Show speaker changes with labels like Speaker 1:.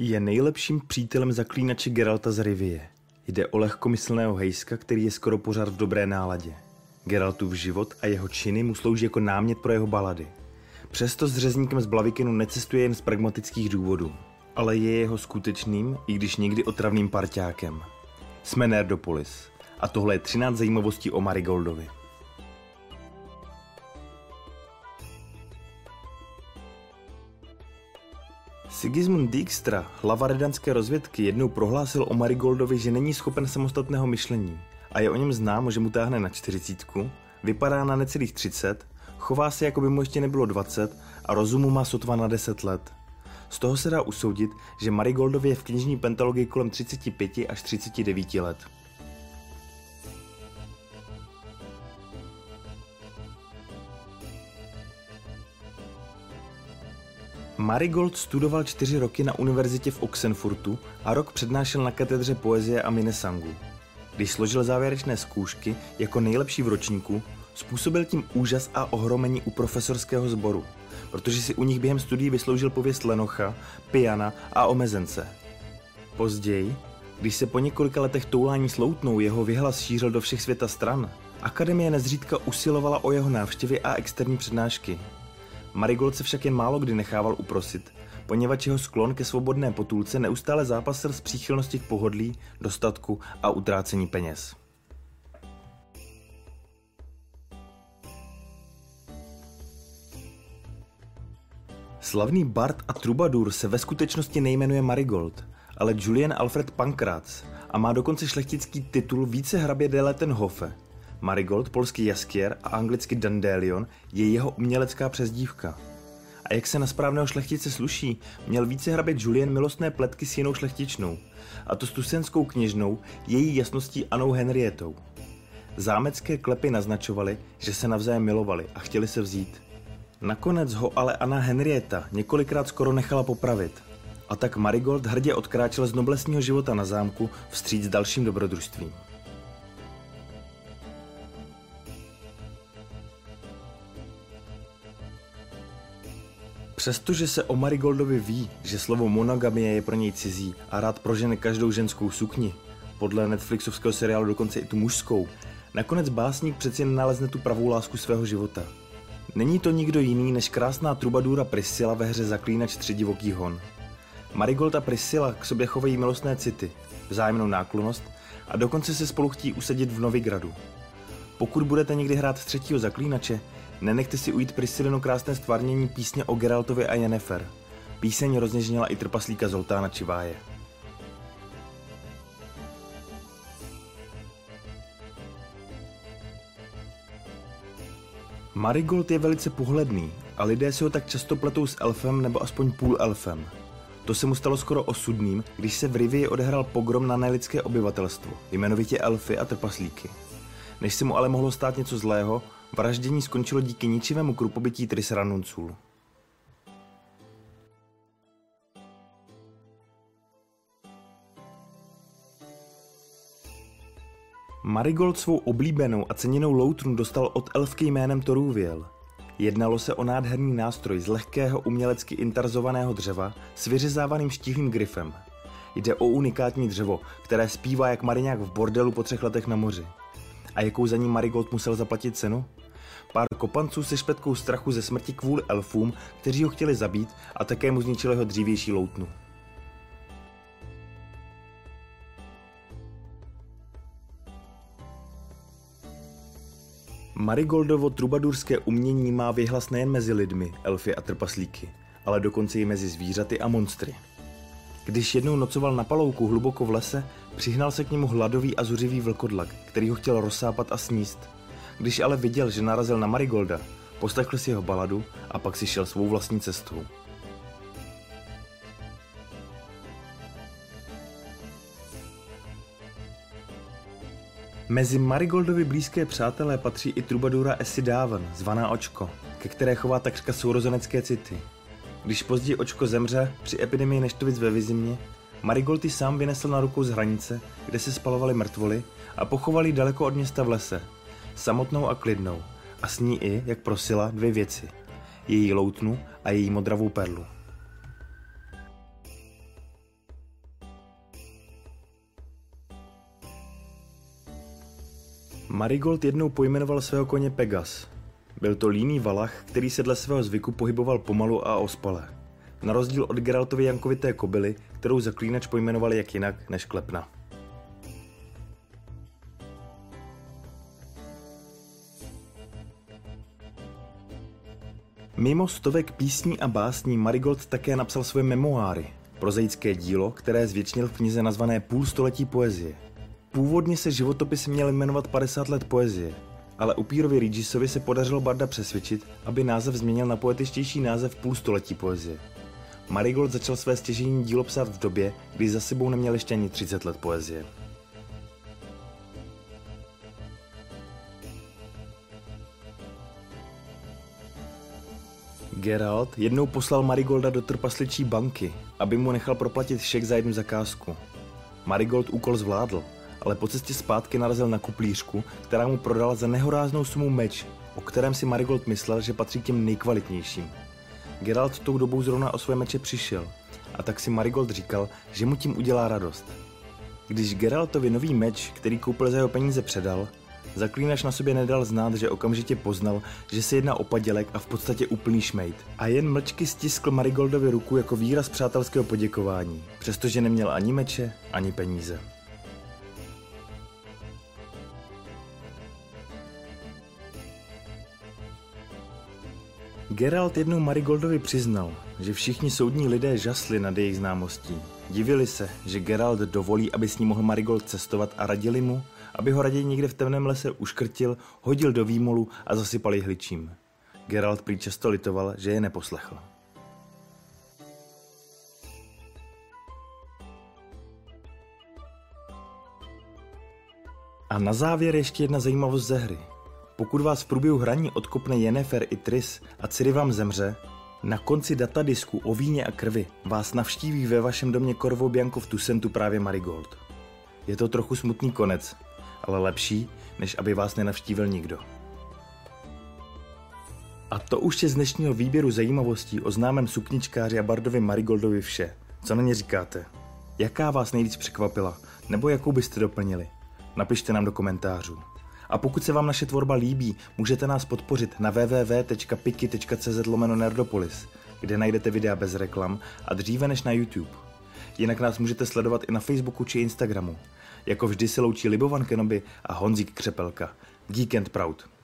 Speaker 1: Je nejlepším přítelem zaklínače Geralta z Rivie. Jde o lehkomyslného hejska, který je skoro pořád v dobré náladě. Geraltův život a jeho činy mu slouží jako námět pro jeho balady. Přesto s řezníkem z Blavikenu necestuje jen z pragmatických důvodů, ale je jeho skutečným, i když někdy otravným parťákem. Jsme Nerdopolis a tohle je 13 zajímavostí o Marigoldovi. Sigismund Dijkstra, hlava redanské rozvědky, jednou prohlásil o Marigoldovi, že není schopen samostatného myšlení a je o něm známo, že mu táhne na čtyřicítku, vypadá na necelých 30, chová se, jako by mu ještě nebylo 20 a rozumu má sotva na 10 let. Z toho se dá usoudit, že Marigoldovi je v knižní pentalogii kolem 35 až 39 let. Marigold studoval čtyři roky na univerzitě v Oxenfurtu a rok přednášel na katedře poezie a minesangu. Když složil závěrečné zkoušky jako nejlepší v ročníku, způsobil tím úžas a ohromení u profesorského sboru, protože si u nich během studií vysloužil pověst Lenocha, Piana a Omezence. Později, když se po několika letech toulání sloutnou jeho vyhlas šířil do všech světa stran, Akademie nezřídka usilovala o jeho návštěvy a externí přednášky. Marigold se však jen málo kdy nechával uprosit, poněvadž jeho sklon ke svobodné potulce neustále zápasil s příchylností k pohodlí, dostatku a utrácení peněz. Slavný Bart a Trubadur se ve skutečnosti nejmenuje Marigold, ale Julian Alfred Pankrác a má dokonce šlechtický titul více hrabě de. Marigold, polský Jaskier a anglicky Dandelion je jeho umělecká přezdívka. A jak se na správného šlechtice sluší, měl více hrabě Julian milostné pletky s jinou šlechtičnou, a to s tusenskou kněžnou, její jasností Anou Henrietou. Zámecké klepy naznačovaly, že se navzájem milovali a chtěli se vzít. Nakonec ho ale Anna Henrieta několikrát skoro nechala popravit. A tak Marigold hrdě odkráčel z noblesního života na zámku vstříc dalším dobrodružstvím. Přestože se o Marigoldovi ví, že slovo monogamie je pro něj cizí a rád prožene každou ženskou sukni, podle Netflixovského seriálu dokonce i tu mužskou, nakonec básník přeci nalezne tu pravou lásku svého života. Není to nikdo jiný než krásná trubadůra Priscilla ve hře Zaklínač tři divoký hon. Marigold a Priscilla k sobě chovají milostné city, vzájemnou náklonost a dokonce se spolu chtí usadit v Novigradu. Pokud budete někdy hrát třetího zaklínače, Nenechte si ujít Priscilino krásné stvárnění písně o Geraltovi a Jennifer. Píseň rozněžnila i trpaslíka Zoltána Čiváje. Marigold je velice pohledný a lidé si ho tak často pletou s elfem nebo aspoň půl elfem. To se mu stalo skoro osudným, když se v Rivii odehrál pogrom na nelidské obyvatelstvo, jmenovitě elfy a trpaslíky. Než se mu ale mohlo stát něco zlého, Vraždění skončilo díky ničivému krupobytí Trisranuncul. Marigold svou oblíbenou a ceněnou loutrun dostal od elfky jménem Toruviel. Jednalo se o nádherný nástroj z lehkého umělecky interzovaného dřeva s vyřezávaným štíhlým grifem. Jde o unikátní dřevo, které zpívá jak mariňák v bordelu po třech letech na moři. A jakou za ní Marigold musel zaplatit cenu? Pár kopanců se špetkou strachu ze smrti kvůli elfům, kteří ho chtěli zabít a také mu zničili jeho dřívější loutnu. Marigoldovo trubadurské umění má vyhlas nejen mezi lidmi, elfy a trpaslíky, ale dokonce i mezi zvířaty a monstry. Když jednou nocoval na palouku hluboko v lese, přihnal se k němu hladový a zuřivý vlkodlak, který ho chtěl rozsápat a sníst – když ale viděl, že narazil na Marigolda, poslechl si jeho baladu a pak si šel svou vlastní cestou. Mezi Marigoldovi blízké přátelé patří i trubadura Dávan, zvaná Očko, ke které chová takřka sourozenecké city. Když později Očko zemře při epidemii neštovic ve Vizimě, Marigolty sám vynesl na ruku z hranice, kde se spalovali mrtvoly a pochovali daleko od města v lese, samotnou a klidnou, a s ní i, jak prosila, dvě věci. Její loutnu a její modravou perlu. Marigold jednou pojmenoval svého koně Pegas. Byl to líný valach, který se dle svého zvyku pohyboval pomalu a ospale. Na rozdíl od Geraltovy Jankovité kobily kterou zaklínač pojmenoval jak jinak než Klepna. Mimo stovek písní a básní Marigold také napsal svoje memoáry, prozaické dílo, které zvětšnil v knize nazvané Půl století poezie. Původně se životopis měl jmenovat 50 let poezie, ale upírovi Regisovi se podařilo Barda přesvědčit, aby název změnil na poetičtější název Půl století poezie. Marigold začal své stěžení dílo psát v době, kdy za sebou neměl ještě ani 30 let poezie. Geralt jednou poslal Marigolda do trpasličí banky, aby mu nechal proplatit šek za jednu zakázku. Marigold úkol zvládl, ale po cestě zpátky narazil na kuplířku, která mu prodala za nehoráznou sumu meč, o kterém si Marigold myslel, že patří k těm nejkvalitnějším. Geralt tou dobou zrovna o své meče přišel a tak si Marigold říkal, že mu tím udělá radost. Když Geraltovi nový meč, který koupil za jeho peníze, předal, Zaklínač na sobě nedal znát, že okamžitě poznal, že se jedná o padělek a v podstatě úplný šmejt. A jen mlčky stiskl Marigoldovi ruku jako výraz přátelského poděkování, přestože neměl ani meče, ani peníze. Geralt jednou Marigoldovi přiznal, že všichni soudní lidé žasli nad jejich známostí. Divili se, že Geralt dovolí, aby s ním mohl Marigold cestovat a radili mu, aby ho raději někde v temném lese uškrtil, hodil do výmolu a zasypal jehličím. Geralt prý často litoval, že je neposlechl. A na závěr ještě jedna zajímavost ze hry. Pokud vás v průběhu hraní odkopne Jennifer i Tris a Ciri vám zemře, na konci datadisku o víně a krvi vás navštíví ve vašem domě Corvo Bianco v Tusentu právě Marigold. Je to trochu smutný konec, ale lepší, než aby vás nenavštívil nikdo. A to už je z dnešního výběru zajímavostí o známém sukničkáři a bardovi Marigoldovi vše. Co na ně říkáte? Jaká vás nejvíc překvapila? Nebo jakou byste doplnili? Napište nám do komentářů. A pokud se vám naše tvorba líbí, můžete nás podpořit na www.piki.cz nerdopolis, kde najdete videa bez reklam a dříve než na YouTube. Jinak nás můžete sledovat i na Facebooku či Instagramu. Jako vždy se loučí Libovan Kenobi a Honzík Křepelka. Geek and Proud.